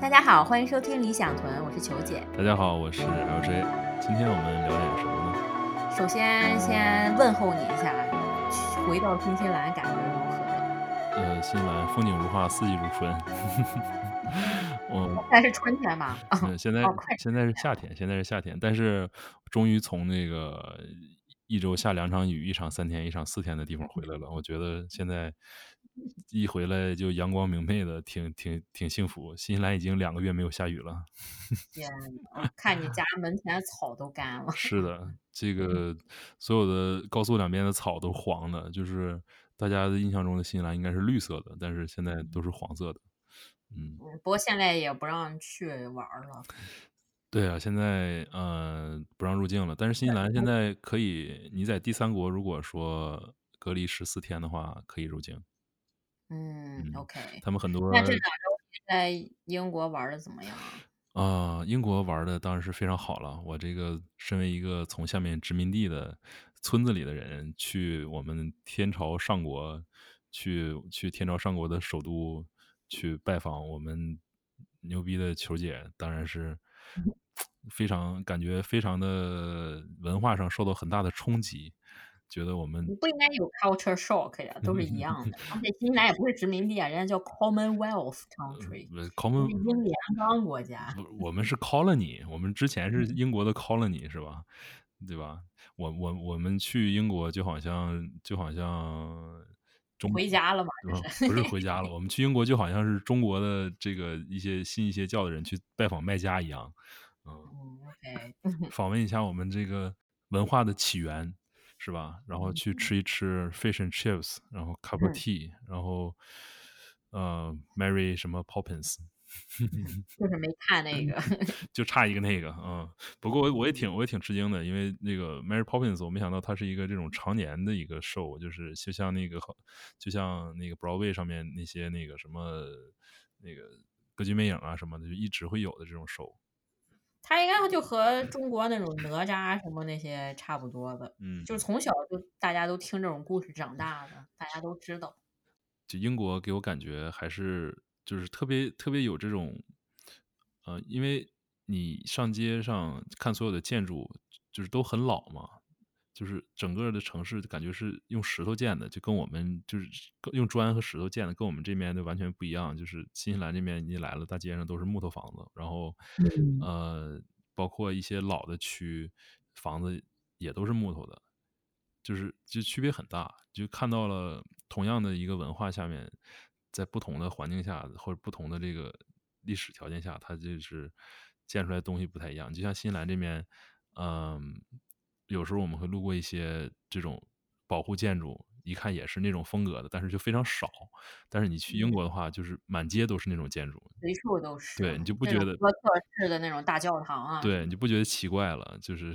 大家好，欢迎收听理想屯，我是球姐。大家好，我是 LJ。今天我们聊点什么呢？首先，先问候你一下，回到新西兰感觉如何？呃，新西兰风景如画，四季如春。我现在是春天嘛，嗯，现在现在是夏天，现在是夏天，但是终于从那个一周下两场雨，一场三天，一场四天的地方回来了。我觉得现在一回来就阳光明媚的，挺挺挺幸福。新西兰已经两个月没有下雨了。天，看你家门前草都干了。是的，这个所有的高速两边的草都黄的，就是大家的印象中的新西兰应该是绿色的，但是现在都是黄色的。嗯，不过现在也不让去玩了。对啊，现在呃不让入境了。但是新西兰现在可以，你在第三国如果说隔离十四天的话，可以入境。嗯，OK。他们很多。那这两周在英国玩的怎么样？啊，英国玩的当然是非常好了。我这个身为一个从下面殖民地的村子里的人，去我们天朝上国，去去天朝上国的首都。去拜访我们牛逼的球姐，当然是非常感觉非常的文化上受到很大的冲击，觉得我们不应该有 culture shock 呀，都是一样的。而且新西兰也不是殖民地啊，人家叫 Commonwealth country，Common 英联邦国家。我们是 colony，我们之前是英国的 colony 是吧？对吧？我我我们去英国就好像就好像。回家了嘛？不是回家了，我们去英国就好像是中国的这个一些信一些教的人去拜访卖家一样，嗯，OK，，访问一下我们这个文化的起源，是吧？然后去吃一吃 fish and chips，然后 cup of tea，然后呃，Mary 什么 Poppins。就是没看那个，就差一个那个，嗯。不过我我也挺我也挺吃惊的，因为那个 Mary Poppins，我没想到它是一个这种常年的一个 show，就是就像那个就像那个 Broadway 上面那些那个什么那个歌剧魅影啊什么的，就一直会有的这种 show。它应该就和中国那种哪吒什么那些差不多的，嗯，就是从小就大家都听这种故事长大的，大家都知道。就英国给我感觉还是。就是特别特别有这种，呃，因为你上街上看所有的建筑，就是都很老嘛，就是整个的城市感觉是用石头建的，就跟我们就是用砖和石头建的，跟我们这边的完全不一样。就是新西兰这边你来了，大街上都是木头房子，然后呃，包括一些老的区房子也都是木头的，就是就区别很大，就看到了同样的一个文化下面。在不同的环境下，或者不同的这个历史条件下，它就是建出来东西不太一样。就像新西兰这边，嗯，有时候我们会路过一些这种保护建筑，一看也是那种风格的，但是就非常少。但是你去英国的话，就是满街都是那种建筑，随处都是。对你就不觉得哥特式的那种大教堂啊？对，你就不觉得奇怪了？就是，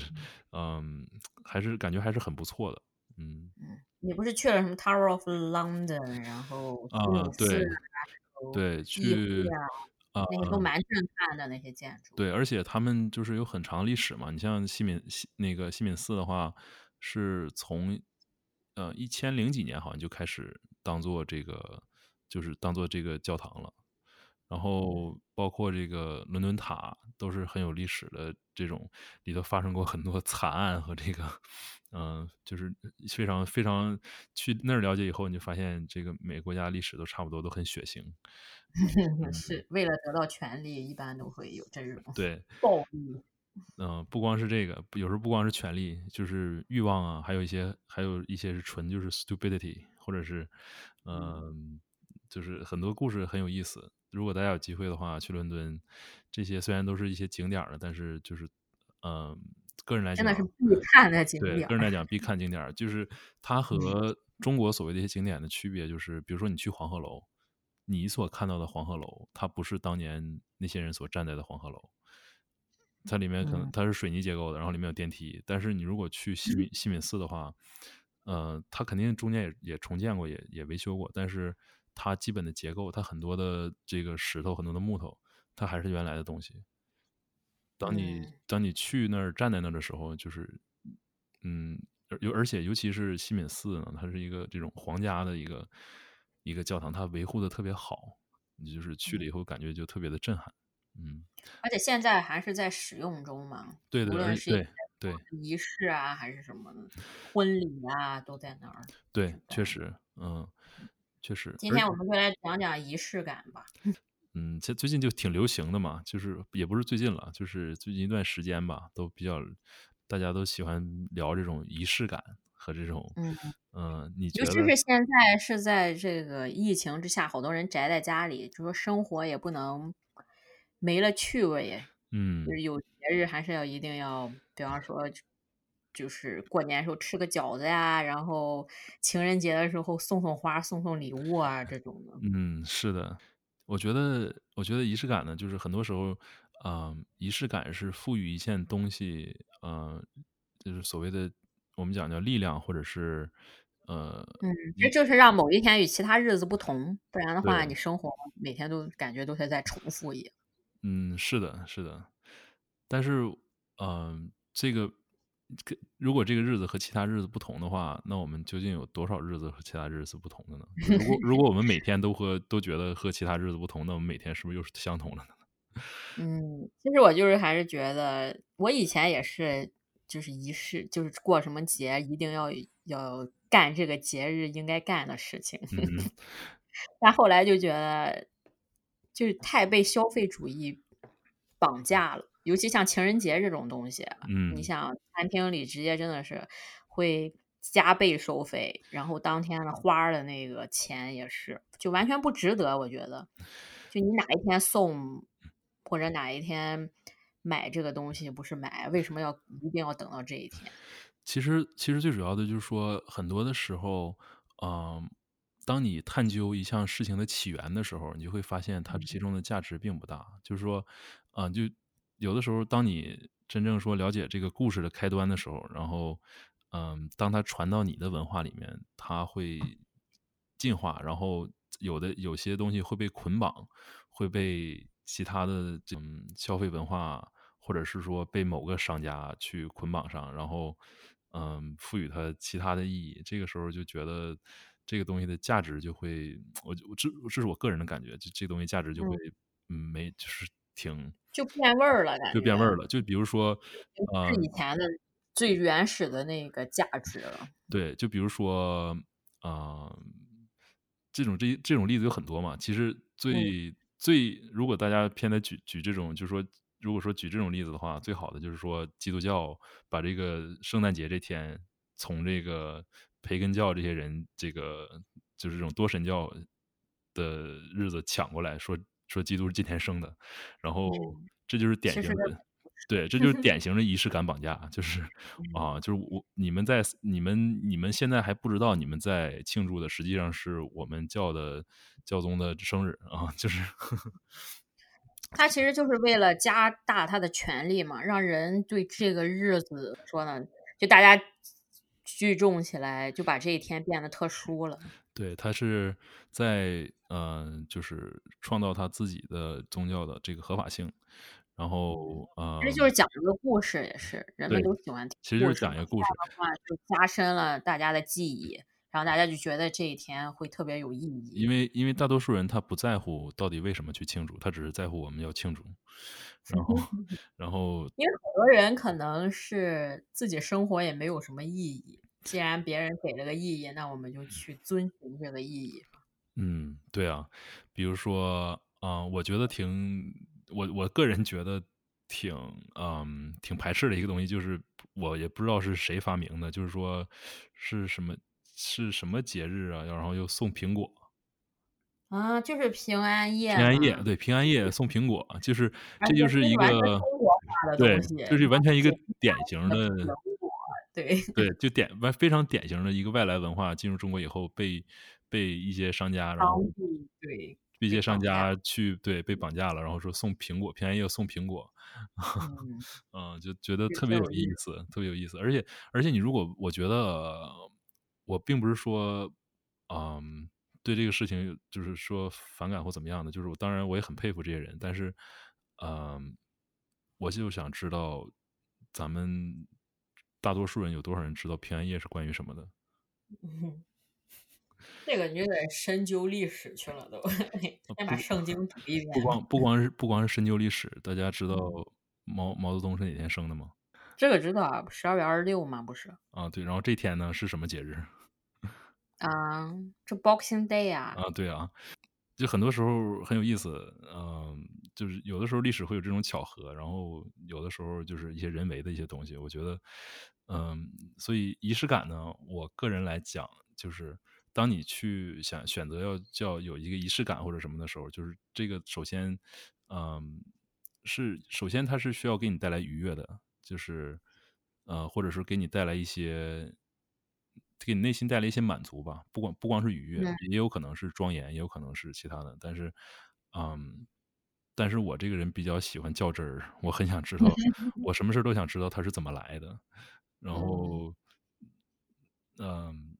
嗯，还是感觉还是很不错的。嗯嗯。你不是去了什么 Tower of London，然后啊对对去啊那些都蛮震撼的那些建筑。对，而且他们就是有很长历史嘛。你像西敏西那个西敏寺的话，是从呃一千零几年好像就开始当做这个，就是当做这个教堂了。然后包括这个伦敦塔都是很有历史的，这种里头发生过很多 惨案和这个，嗯，就是非常非常去那儿了解以后，你就发现这个每个国家历史都差不多，都很血腥。是为了得到权力，一般都会有这种 对暴力。嗯，不光是这个，有时候不光是权力，就是欲望啊，还有一些还有一些是纯就是 stupidity，或者是嗯，就是很多故事很有意思。如果大家有机会的话，去伦敦，这些虽然都是一些景点了，但是就是，嗯，个人来讲，真的是必看的景点。对，个人来讲必看景点，就是它和中国所谓的一些景点的区别，就是比如说你去黄鹤楼，你所看到的黄鹤楼，它不是当年那些人所站在的黄鹤楼，它里面可能它是水泥结构的，然后里面有电梯。但是你如果去西敏西敏寺的话，呃，它肯定中间也也重建过，也也维修过，但是。它基本的结构，它很多的这个石头，很多的木头，它还是原来的东西。当你当你去那儿站在那儿的时候，就是，嗯，尤而且尤其是西敏寺呢，它是一个这种皇家的一个一个教堂，它维护的特别好，你就是去了以后感觉就特别的震撼。嗯。而且现在还是在使用中嘛，对对，对对仪式啊，还是什么婚礼啊，都在那儿。对，确实，嗯，确实。今天我们就来讲讲仪式感吧。嗯，这最近就挺流行的嘛，就是也不是最近了，就是最近一段时间吧，都比较大家都喜欢聊这种仪式感和这种，嗯嗯，你觉尤得？其是现在是在这个疫情之下，好多人宅在家里，就说生活也不能没了趣味。嗯，就是有节日还是要一定要，比方说，就是过年时候吃个饺子呀，然后情人节的时候送送花、送送礼物啊，这种的。嗯，是的，我觉得，我觉得仪式感呢，就是很多时候，嗯，仪式感是赋予一件东西，嗯，就是所谓的我们讲叫力量，或者是，呃，嗯，这就是让某一天与其他日子不同，不然的话，你生活每天都感觉都是在重复一样。嗯，是的，是的，但是，嗯，这个，如果这个日子和其他日子不同的话，那我们究竟有多少日子和其他日子不同的呢？如果如果我们每天都和都觉得和其他日子不同，那我们每天是不是又是相同的呢？嗯，其实我就是还是觉得，我以前也是，就是仪式，就是过什么节一定要要干这个节日应该干的事情，但后来就觉得。就是太被消费主义绑架了，尤其像情人节这种东西，嗯，你想餐厅里直接真的是会加倍收费，然后当天的花的那个钱也是，就完全不值得。我觉得，就你哪一天送或者哪一天买这个东西不是买，为什么要一定要等到这一天？其实，其实最主要的就是说，很多的时候，嗯。当你探究一项事情的起源的时候，你就会发现它其中的价值并不大。就是说，啊，就有的时候，当你真正说了解这个故事的开端的时候，然后，嗯，当它传到你的文化里面，它会进化，然后有的有些东西会被捆绑，会被其他的这种消费文化，或者是说被某个商家去捆绑上，然后，嗯，赋予它其他的意义。这个时候就觉得。这个东西的价值就会，我我这这是我个人的感觉，就这东西价值就会，嗯，没就是挺就变味儿了，感觉就变味儿了。就比如说，是以前的最原始的那个价值了。对，就比如说，啊，这种这这种例子有很多嘛。其实最最，如果大家偏在举举这种，就是说，如果说举这种例子的话，最好的就是说，基督教把这个圣诞节这天从这个。培根教这些人，这个就是这种多神教的日子抢过来说说基督是今天生的，然后这就是典型的，对，这就是典型的仪式感绑架，就是啊，就是我你们在你们你们现在还不知道你们在庆祝的，实际上是我们教的教宗的生日啊，就是他其实就是为了加大他的权力嘛，让人对这个日子说呢，就大家。聚众起来，就把这一天变得特殊了。对他是在嗯，就是创造他自己的宗教的这个合法性。然后呃，其实就是讲一个故事，也是人们都喜欢听。其实就是讲一个故事的话，就加深了大家的记忆，然后大家就觉得这一天会特别有意义。因为因为大多数人他不在乎到底为什么去庆祝，他只是在乎我们要庆祝。然后 然后，因为很多人可能是自己生活也没有什么意义。既然别人给了个意义，那我们就去遵循这个意义。嗯，对啊，比如说啊，我觉得挺我我个人觉得挺嗯挺排斥的一个东西，就是我也不知道是谁发明的，就是说是什么是什么节日啊，然后又送苹果啊，就是平安夜，平安夜对平安夜送苹果，就是这就是一个对，就是完全一个典型的。对对，就典完非常典型的一个外来文化进入中国以后，被被一些商家，然后对一些商家去对被绑架了，然后说送苹果，平安夜送苹果，嗯，就觉得特别有意思，特别有意思。而且而且，你如果我觉得我并不是说，嗯，对这个事情就是说反感或怎么样的，就是我当然我也很佩服这些人，但是，嗯，我就想知道咱们。大多数人有多少人知道平安夜是关于什么的？这个你就得深究历史去了，都先把圣经读一遍。不光不光是不光是深究历史，大家知道毛毛泽东是哪天生的吗？这个知道啊，十二月二十六嘛？不是。啊，对。然后这天呢是什么节日？啊，这 Boxing Day 啊。啊，对啊。就很多时候很有意思，嗯，就是有的时候历史会有这种巧合，然后有的时候就是一些人为的一些东西。我觉得，嗯，所以仪式感呢，我个人来讲，就是当你去想选择要叫有一个仪式感或者什么的时候，就是这个首先，嗯，是首先它是需要给你带来愉悦的，就是呃，或者是给你带来一些。给你内心带来一些满足吧，不光不光是愉悦，也有可能是庄严，也有可能是其他的。但是，嗯，但是我这个人比较喜欢较真儿，我很想知道，我什么事都想知道它是怎么来的。然后，嗯，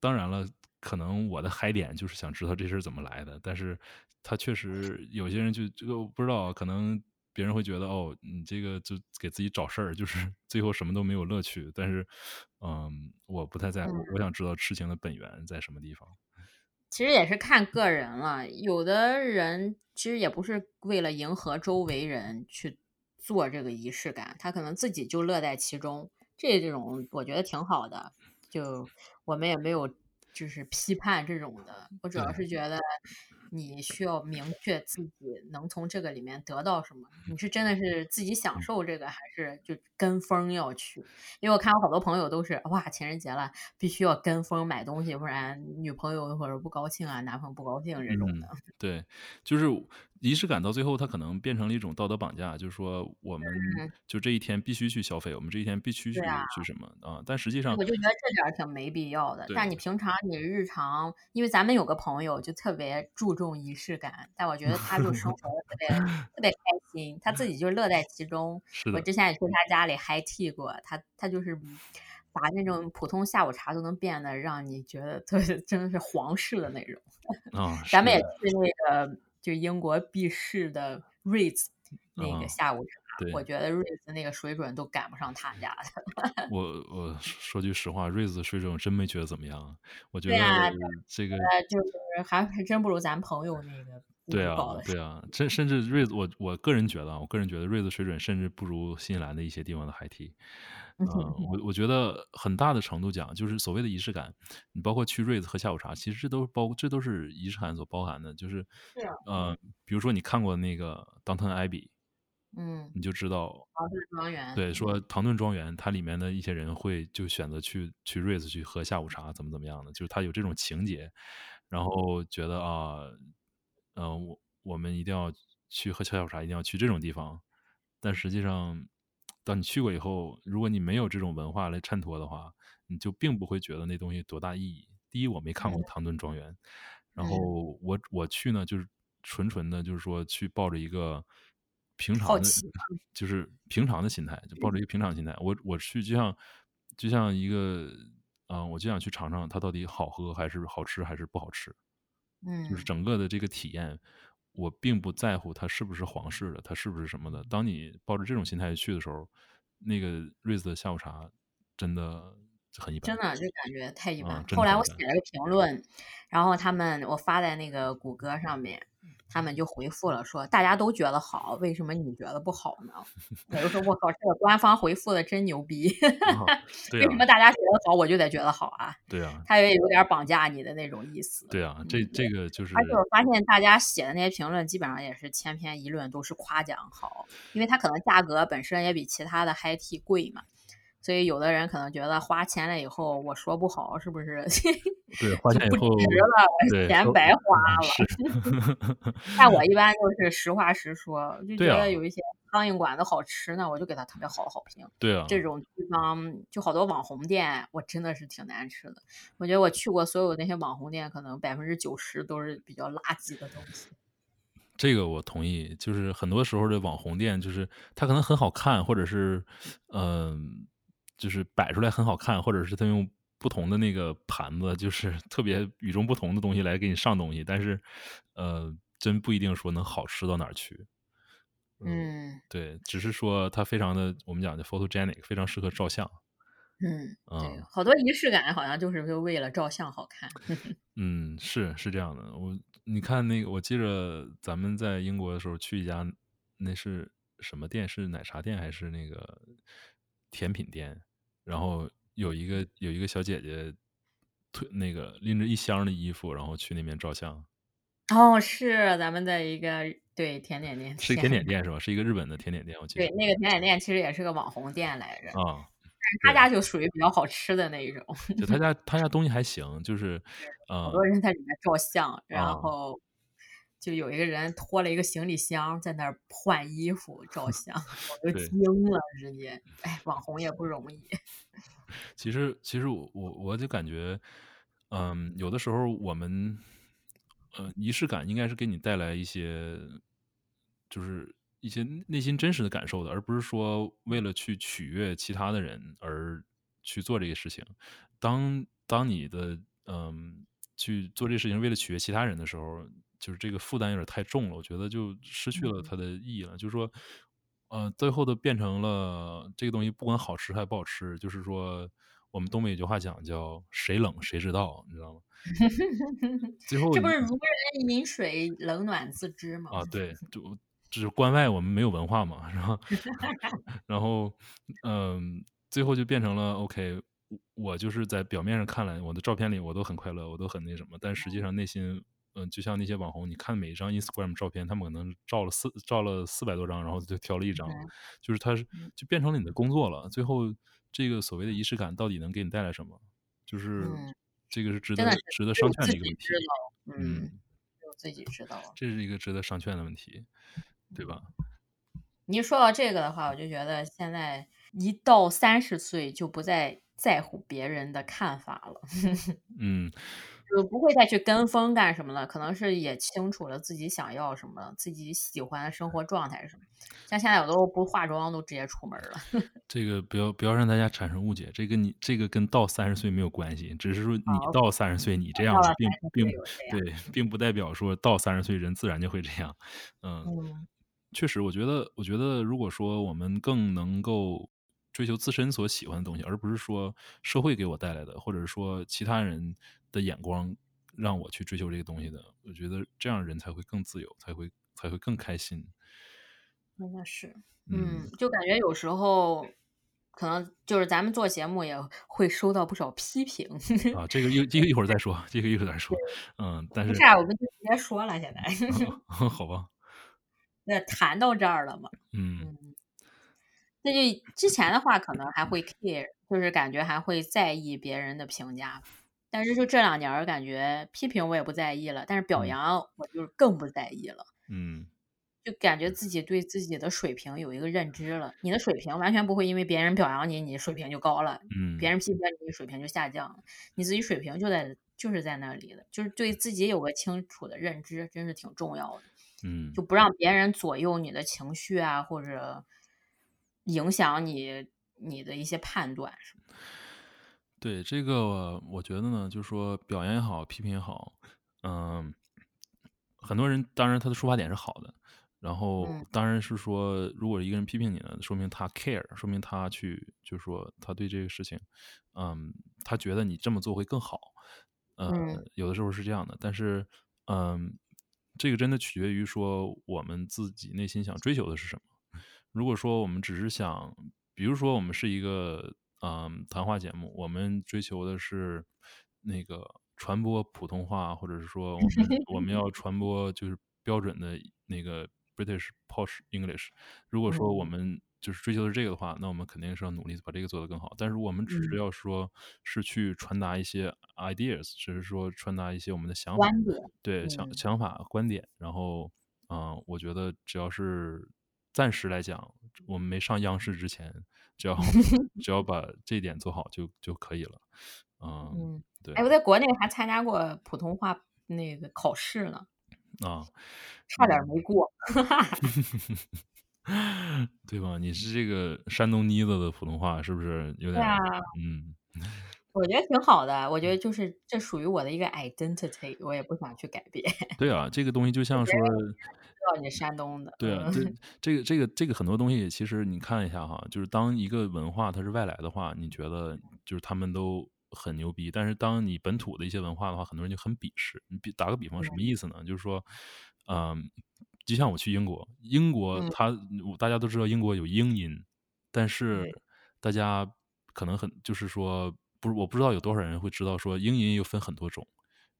当然了，可能我的嗨点就是想知道这事儿怎么来的。但是，他确实有些人就这个不知道，可能。别人会觉得哦，你这个就给自己找事儿，就是最后什么都没有乐趣。但是，嗯，我不太在乎，我想知道事情的本源在什么地方。其实也是看个人了，有的人其实也不是为了迎合周围人去做这个仪式感，他可能自己就乐在其中。这这种我觉得挺好的，就我们也没有就是批判这种的。我主要是觉得。你需要明确自己能从这个里面得到什么？你是真的是自己享受这个，还是就跟风要去？因为我看我好多朋友都是哇，情人节了必须要跟风买东西，不然女朋友或者不高兴啊，男朋友不高兴这种的。对，就是仪式感到最后，它可能变成了一种道德绑架，就是说我们就这一天必须去消费，我们这一天必须去去什么啊？但实际上，我就觉得这点挺没必要的。但你平常你日常，因为咱们有个朋友就特别注重仪式感，但我觉得他就生活的特别 特别开心，他自己就乐在其中。我之前也去他家里 high tea 过，他他就是把那种普通下午茶都能变得让你觉得特别 真的是皇室的那种。啊，咱们也去那个。就英国避世的瑞兹那个下午茶，我觉得瑞兹那个水准都赶不上他家的。我我说句实话，瑞兹水准真没觉得怎么样。我觉得这个就是还还真不如咱朋友那个。对啊，对啊，甚甚至瑞子，我我个人觉得，我个人觉得瑞子水准甚至不如新西兰的一些地方的海堤。嗯，我我觉得很大的程度讲，就是所谓的仪式感，你包括去瑞子喝下午茶，其实这都包，这都是仪式感所包含的。就是，呃，比如说你看过那个《当特艾比》，嗯，你就知道唐顿庄园。对，说唐顿庄园，它里面的一些人会就选择去去瑞子去喝下午茶，怎么怎么样的，就是他有这种情节，然后觉得啊，嗯，我我们一定要去喝下午茶，一定要去这种地方，但实际上。当你去过以后，如果你没有这种文化来衬托的话，你就并不会觉得那东西多大意义。第一，我没看过唐顿庄园，然后我我去呢，就是纯纯的，就是说去抱着一个平常的，就是平常的心态，就抱着一个平常心态。我我去就像就像一个，嗯，我就想去尝尝它到底好喝还是好吃还是不好吃，嗯，就是整个的这个体验。我并不在乎它是不是皇室的，它是不是什么的。当你抱着这种心态去的时候，那个瑞子的下午茶真的很一般，真的就感觉太一般。后来我写了个评论，然后他们我发在那个谷歌上面。他们就回复了，说大家都觉得好，为什么你觉得不好呢？我就说，我靠，这个官方回复的真牛逼！为什么大家觉得好，我就得觉得好啊？对啊，他也有点绑架你的那种意思。对啊，这这个就是。而且我发现大家写的那些评论，基本上也是千篇一律，都是夸奖好，因为它可能价格本身也比其他的 High Tea 贵嘛。所以有的人可能觉得花钱了以后，我说不好是不是？对，花钱以后值了，钱白花了。但我一般就是实话实说，就觉得有一些苍蝇馆子好吃呢，我就给他特别好的好评。对啊，这种地方就好多网红店，我真的是挺难吃的。我觉得我去过所有那些网红店，可能百分之九十都是比较垃圾的东西。这个我同意，就是很多时候的网红店，就是它可能很好看，或者是嗯。就是摆出来很好看，或者是它用不同的那个盘子，就是 特别与众不同的东西来给你上东西，但是，呃，真不一定说能好吃到哪儿去。嗯，对，只是说它非常的，我们讲的 photogenic，非常适合照相。嗯，对，好多仪式感好像就是为了照相好看。嗯，是是这样的。我你看那个，我记着咱们在英国的时候去一家，那是什么店？是奶茶店还是那个甜品店？然后有一个有一个小姐姐推那个拎着一箱的衣服，然后去那边照相。哦，是咱们的一个对甜点店，是甜点店是吧？是一个日本的甜点店，我记得。对，那个甜点店其实也是个网红店来着。啊。他家就属于比较好吃的那一种，就他家 他家东西还行，就是好多人在里面照相，然后就有一个人拖了一个行李箱在那儿换衣服照 相，我就惊了，直接，哎，网红也不容易。其实，其实我我我就感觉，嗯，有的时候我们，呃，仪式感应该是给你带来一些，就是。一些内心真实的感受的，而不是说为了去取悦其他的人而去做这个事情。当当你的嗯去做这个事情为了取悦其他人的时候，就是这个负担有点太重了，我觉得就失去了它的意义了。就是说，呃，最后都变成了这个东西不管好吃还不好吃，就是说我们东北有句话讲叫“谁冷谁知道”，你知道吗？最后这不是如人饮水，冷暖自知吗？啊，对，就。就是关外我们没有文化嘛，然后，然后，嗯，最后就变成了 OK，我就是在表面上看来，我的照片里我都很快乐，我都很那什么，但实际上内心，嗯，就像那些网红，你看每一张 Instagram 照片，他们可能照了四照了四百多张，然后就挑了一张，就是他是就变成了你的工作了。最后，这个所谓的仪式感到底能给你带来什么？就是这个是值得值得商榷的一个问题。嗯，我自己知道，这是一个值得商榷的问题。对吧？你说到这个的话，我就觉得现在一到三十岁就不再在乎别人的看法了。嗯。就不会再去跟风干什么了，可能是也清楚了自己想要什么，自己喜欢的生活状态是什么。像现在我都不化妆，都直接出门了。这个不要不要让大家产生误解，这个你这个跟到三十岁没有关系，只是说你到三十岁你这样，并并对，并不代表说到三十岁人自然就会这样。嗯，确实，我觉得我觉得如果说我们更能够追求自身所喜欢的东西，而不是说社会给我带来的，或者是说其他人。的眼光让我去追求这个东西的，我觉得这样人才会更自由，才会才会更开心。那是，嗯，就感觉有时候可能就是咱们做节目也会收到不少批评啊。这个一这个一会儿再说，这个一会儿再说。嗯，但是不是啊，我们就直接说了，现在好吧？那谈到这儿了嘛？嗯，那就之前的话可能还会 care，就是感觉还会在意别人的评价。但是就这两年，感觉批评我也不在意了，但是表扬我就更不在意了。嗯，就感觉自己对自己的水平有一个认知了。你的水平完全不会因为别人表扬你，你水平就高了；嗯，别人批评你，水平就下降了。你自己水平就在就是在那里的，就是对自己有个清楚的认知，真是挺重要的。嗯，就不让别人左右你的情绪啊，或者影响你你的一些判断什么。对这个，我觉得呢，就是说表扬也好，批评也好，嗯，很多人当然他的出发点是好的，然后当然是说，如果一个人批评你呢，说明他 care，说明他去，就是说他对这个事情，嗯，他觉得你这么做会更好，嗯，有的时候是这样的，但是，嗯，这个真的取决于说我们自己内心想追求的是什么。如果说我们只是想，比如说我们是一个。嗯，谈话节目，我们追求的是那个传播普通话，或者是说我们我们要 传播就是标准的那个 British Posh English。如果说我们就是追求的是这个的话，那我们肯定是要努力把这个做得更好。但是我们只是要说是去传达一些 ideas，只是说传达一些我们的想法，对想想法观点。然后，嗯，我觉得只要是暂时来讲，我们没上央视之前。只要 只要把这一点做好就就可以了，嗯，对。哎，我在国内还参加过普通话那个考试呢，啊，差点没过，对吧？你是这个山东妮子的普通话是不是有点？嗯，我觉得挺好的，我觉得就是这属于我的一个 identity，我也不想去改变。对啊，这个东西就像说。道你山东的，对啊，这这个这个这个很多东西，其实你看一下哈，就是当一个文化它是外来的话，你觉得就是他们都很牛逼，但是当你本土的一些文化的话，很多人就很鄙视。你比打个比方，什么意思呢？就是说，嗯，就像我去英国，英国它大家都知道英国有英音，但是大家可能很就是说，不是我不知道有多少人会知道说英音又分很多种，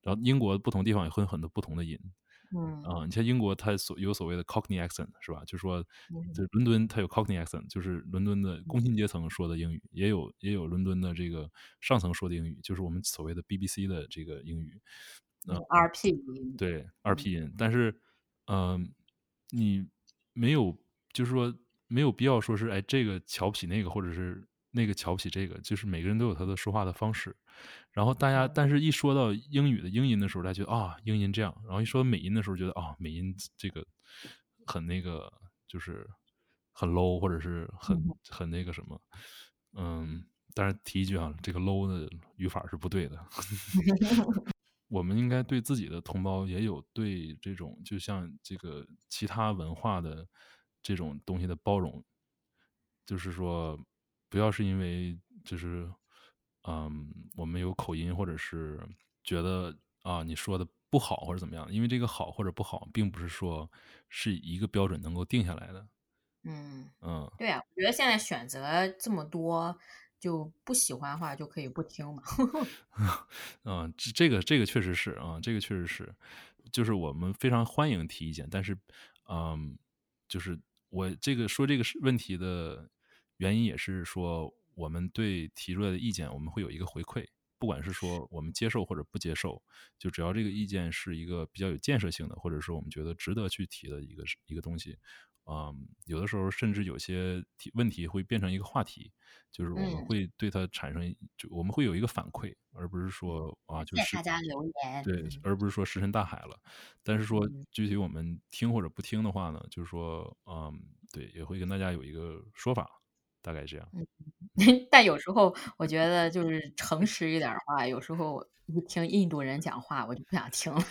然后英国不同地方也分很多不同的音。嗯啊，你像英国，它所有所谓的 Cockney accent 是吧？就是说，就伦敦它有 Cockney accent，就是伦敦的工薪阶层说的英语，也有也有伦敦的这个上层说的英语，就是我们所谓的 BBC 的这个英语。嗯，RP 音对 RP 音，但是，嗯，你没有就是说没有必要说是哎这个瞧不起那个，或者是那个瞧不起这个，就是每个人都有他的说话的方式。然后大家，但是一说到英语的英音的时候，大家觉得啊，英音这样；然后一说美音的时候，觉得啊，美音这个很那个，就是很 low，或者是很很那个什么。嗯，但是提一句啊，这个 low 的语法是不对的。我们应该对自己的同胞也有对这种，就像这个其他文化的这种东西的包容，就是说，不要是因为就是。嗯，我们有口音，或者是觉得啊你说的不好或者怎么样，因为这个好或者不好，并不是说是一个标准能够定下来的。嗯嗯，对啊，我觉得现在选择这么多，就不喜欢的话就可以不听嘛。嗯，这这个这个确实是啊，这个确实是，就是我们非常欢迎提意见，但是嗯，就是我这个说这个问题的原因也是说。我们对提出来的意见，我们会有一个回馈，不管是说我们接受或者不接受，就只要这个意见是一个比较有建设性的，或者说我们觉得值得去提的一个一个东西，嗯，有的时候甚至有些题问题会变成一个话题，就是我们会对它产生，就我们会有一个反馈，而不是说啊，就是大家留言，对，而不是说石沉大海了。但是说具体我们听或者不听的话呢，就是说，嗯，对，也会跟大家有一个说法。大概这样，但有时候我觉得就是诚实一点的话，有时候一听印度人讲话，我就不想听了。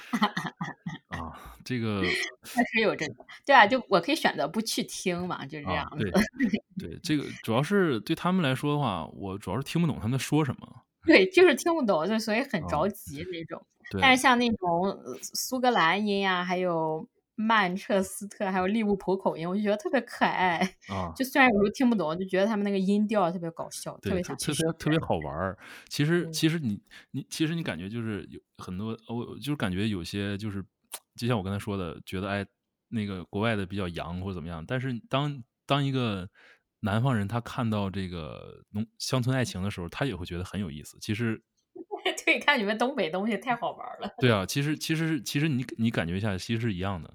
啊，这个确实有这个，对啊，就我可以选择不去听嘛，就是这样子。对，这个主要是对他们来说的话，我主要是听不懂他们在说什么。对，就是听不懂，就所以很着急那种。但是像那种苏格兰音啊，还有。曼彻斯特还有利物浦口音，我就觉得特别可爱 啊！就虽然有时候听不懂，就觉得他们那个音调特别搞笑，特别想特别特别好玩儿。其实其实你你其实你感觉就是有很多，我就是感觉有些就是就像我刚才说的，觉得哎那个国外的比较洋或者怎么样。但是当当一个南方人他看到这个农乡村爱情的时候，他也会觉得很有意思。其实。对，看你们东北东西太好玩了。对啊，其实其实其实你你感觉一下，其实是一样的。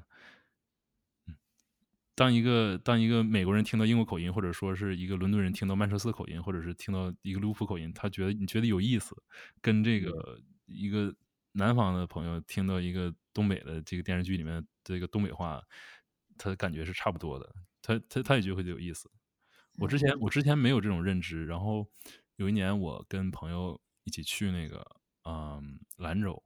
当一个当一个美国人听到英国口音，或者说是一个伦敦人听到曼彻斯特口音，或者是听到一个利物浦口音，他觉得你觉得有意思，跟这个一个南方的朋友听到一个东北的这个电视剧里面这个东北话，他感觉是差不多的，他他他也觉得有意思。我之前我之前没有这种认知，然后有一年我跟朋友一起去那个嗯兰州，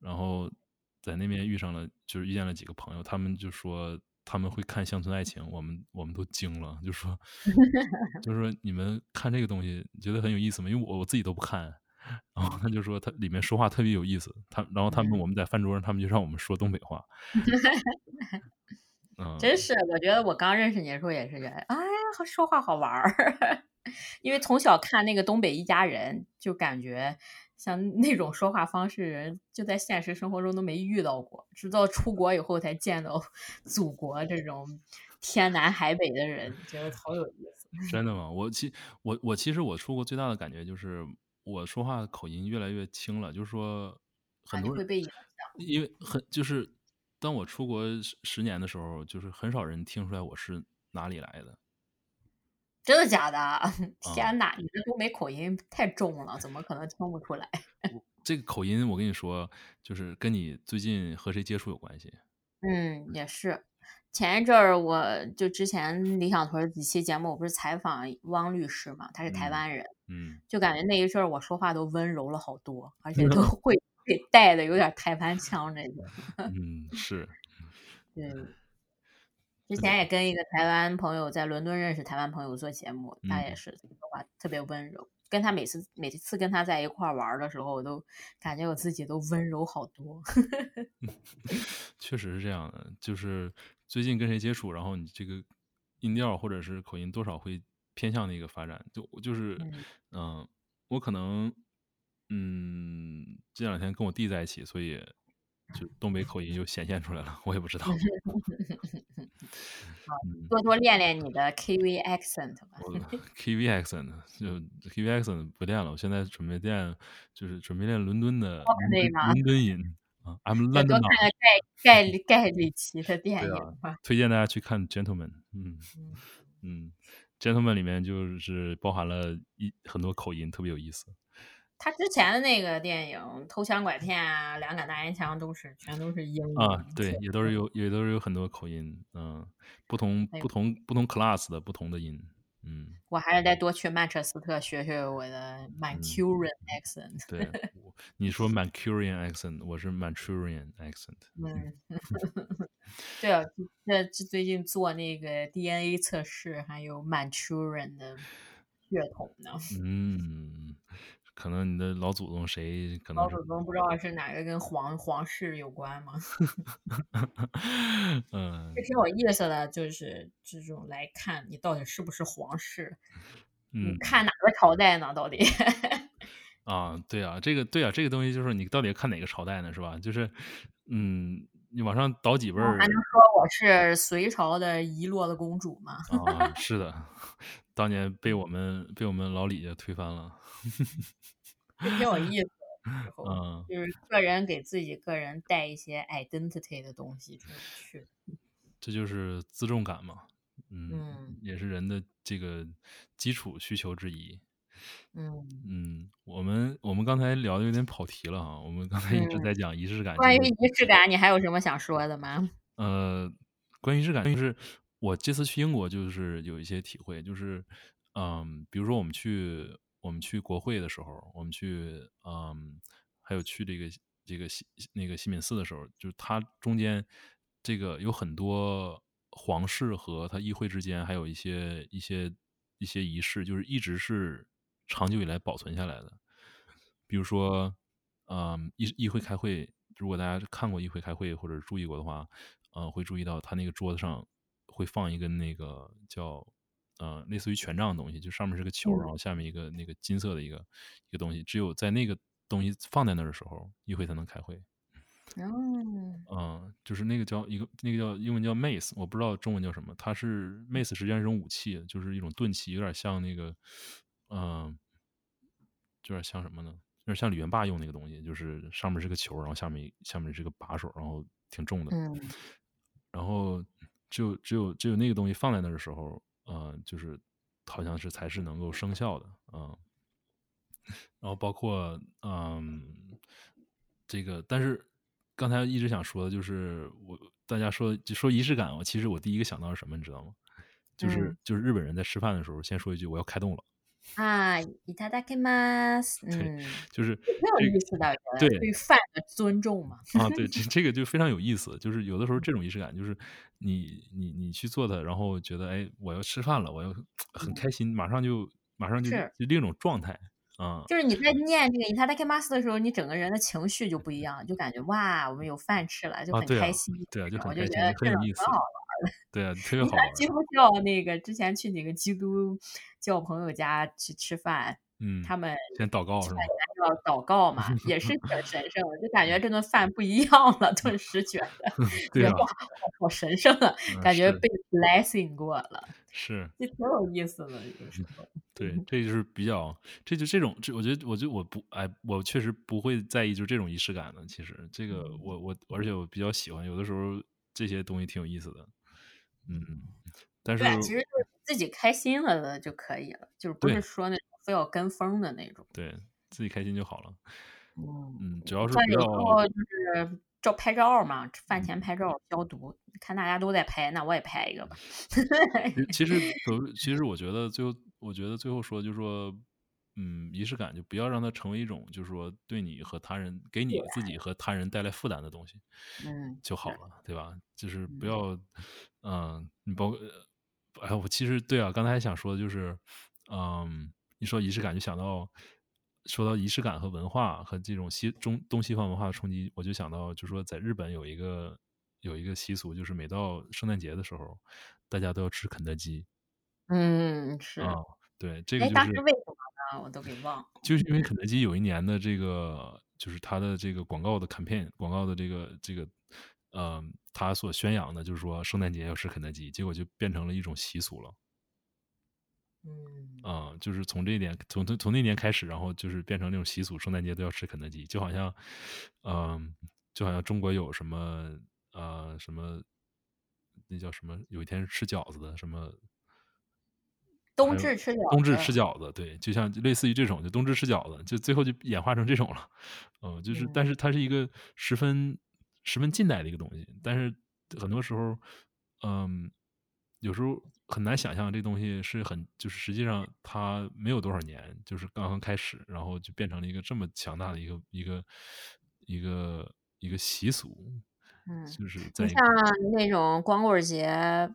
然后在那边遇上了，就是遇见了几个朋友，他们就说。他们会看乡村爱情，我们我们都惊了，就说，就说你们看这个东西觉得很有意思吗？因为我我自己都不看，然后他就说他里面说话特别有意思，他然后他们我们在饭桌上，他们就让我们说东北话。嗯，真是，我觉得我刚认识你的时候也是觉得，哎呀，说话好玩儿，因为从小看那个东北一家人，就感觉。像那种说话方式，人就在现实生活中都没遇到过，直到出国以后才见到 祖国这种天南海北的人，觉得好有意思。真的吗？我其我我其实我出国最大的感觉就是我说话口音越来越轻了，就是说很多人会被影响，因为很就是当我出国十十年的时候，就是很少人听出来我是哪里来的。真的假的？天哪，你的东北口音太重了，怎么可能听不出来？这个口音，我跟你说，就是跟你最近和谁接触有关系。嗯，也是。前一阵儿，我就之前理想屯几期节目，我不是采访汪律师嘛？他是台湾人，嗯，就感觉那一阵儿我说话都温柔了好多，而且都 会给带的有点台湾腔那种。嗯，是。对。之前也跟一个台湾朋友在伦敦认识台湾朋友做节目，他也是说话特别温柔，跟他每次每次跟他在一块玩的时候，我都感觉我自己都温柔好多。确实是这样的，就是最近跟谁接触，然后你这个音调或者是口音多少会偏向那个发展。就就是嗯，我可能嗯这两天跟我弟在一起，所以就东北口音就显现出来了，我也不知道。多多练练你的 KV accent 吧。KV accent 就 KV accent 不练了，我现在准备练，就是准备练伦敦的伦敦音啊。I'm London。多看看盖盖盖里奇的电影吧。推荐大家去看 Gentleman。嗯嗯，Gentleman 里面就是包含了一很多口音，特别有意思。他之前的那个电影《偷抢拐骗》啊，《两杆大烟枪》都是全都是英语啊，对，也都是有也都是有很多口音，嗯，不同不同不同 class 的不同的音，嗯。我还是得多去曼彻斯特学学我的 Mancunian accent。对，你说 Mancurian accent，我是 Manchurian accent。嗯，对啊，这这最近做那个 DNA 测试，还有 Manchurian 的血统呢。嗯。可能你的老祖宗谁？可能老祖宗不知道是哪个跟皇皇室有关吗？嗯，这挺有意思的，就是这种来看你到底是不是皇室，嗯看哪个朝代呢？到底？啊，对啊，这个对啊，这个东西就是你到底看哪个朝代呢？是吧？就是，嗯，你往上倒几辈儿，还能说我是隋朝的遗落的公主吗？啊，是的，当年被我们被我们老李家推翻了。挺有意思，嗯，就是个人给自己个人带一些 identity 的东西出去，这就是自重感嘛，嗯，也是人的这个基础需求之一，嗯。嗯，我们我们刚才聊的有点跑题了啊，我们刚才一直在讲仪式感，关于仪式感，你还有什么想说的吗？呃，关于仪式感，就是我这次去英国，就是有一些体会，就是嗯，比如说我们去。我们去国会的时候，我们去，嗯，还有去这个这个西那个西敏寺的时候，就是它中间这个有很多皇室和他议会之间还有一些一些一些仪式，就是一直是长久以来保存下来的。比如说，嗯，议议会开会，如果大家看过议会开会或者注意过的话，嗯，会注意到他那个桌子上会放一根那个叫。呃，类似于权杖的东西，就上面是个球，然后下面一个那个金色的一个一个东西，只有在那个东西放在那儿的时候，议会才能开会。哦，嗯，就是那个叫一个那个叫英文叫 mace，我不知道中文叫什么。它是 mace，实际上是一种武器，就是一种钝器，有点像那个，嗯，有点像什么呢？有点像李元霸用那个东西，就是上面是个球，然后下面下面是个把手，然后挺重的。嗯，然后只有只有只有那个东西放在那儿的时候。呃，就是好像是才是能够生效的，嗯，然后包括嗯，这个，但是刚才一直想说的就是我大家说就说仪式感，我其实我第一个想到是什么，你知道吗？就是就是日本人在吃饭的时候先说一句我要开动了。啊，いただきます。嗯，就是没有意思的，对对饭的尊重嘛。啊，对，这这个就非常有意思。就是有的时候这种仪式感，就是你你你去做它，然后觉得哎，我要吃饭了，我要很开心，马上就马上就就另一种状态 啊。就是你在念这个いただきます的时候，你整个人的情绪就不一样，就感觉哇，我们有饭吃了，就很开心。对啊，就很开心，很有意思。对啊，特别好。基督教那个之前去哪个基督教朋友家去吃饭，嗯，他们先祷告是吗？要祷告嘛，也是挺神圣的，就感觉这顿饭不一样了，顿时觉得，对啊，好神圣啊，感觉被 blessing 过了，是，就挺有意思的，有时候。 对，这就是比较，这就这种，这我觉得，我觉得我不，哎，我确实不会在意就这种仪式感的。其实这个，我我而且我比较喜欢，有的时候这些东西挺有意思的。嗯，但是其实就是自己开心了的就可以了，就是不是说那种非要跟风的那种，对自己开心就好了。嗯嗯，主要是有时候就是照拍照嘛，饭前拍照消毒，看大家都在拍，那我也拍一个吧。其实，其实我觉得最后，我觉得最后说就是说。嗯，仪式感就不要让它成为一种，就是说对你和他人、给你自己和他人带来负担的东西，嗯，就好了，对吧？就是不要，嗯，你包，哎，我其实对啊，刚才还想说的就是，嗯，一说仪式感，就想到说到仪式感和文化和这种西中东西方文化的冲击，我就想到，就说在日本有一个有一个习俗，就是每到圣诞节的时候，大家都要吃肯德基。嗯，是。啊，对，这个哎，就是当时为什么呢？我都给忘了。就是因为肯德基有一年的这个，就是它的这个广告的 campaign，广告的这个这个，呃，它所宣扬的就是说圣诞节要吃肯德基，结果就变成了一种习俗了。嗯，啊，就是从这一点，从从从那年开始，然后就是变成那种习俗，圣诞节都要吃肯德基，就好像，嗯，就好像中国有什么，呃，什么，那叫什么？有一天是吃饺子的，什么？冬至吃饺子。冬至吃饺子，对，就像类似于这种，就冬至吃饺子，就最后就演化成这种了。嗯，就是，但是它是一个十分十分近代的一个东西，但是很多时候，嗯，有时候。很难想象这东西是很，就是实际上它没有多少年，就是刚刚开始，然后就变成了一个这么强大的一个一个一个一个习俗。嗯，就是在像那种光棍节、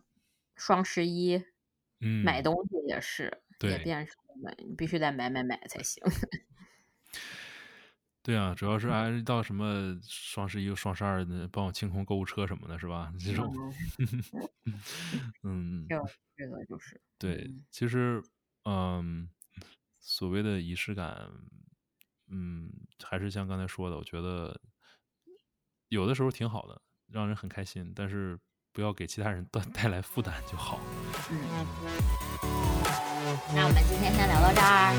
双十一，嗯，买东西也是，也变成了你必须得买买买才行。对啊，主要是还到什么双十一、双十二的，帮我清空购物车什么的，是吧？这种，嗯，这个就是，对，其实，嗯，所谓的仪式感，嗯，还是像刚才说的，我觉得有的时候挺好的，让人很开心，但是不要给其他人带 带来负担就好。嗯，那我们今天先聊到这儿。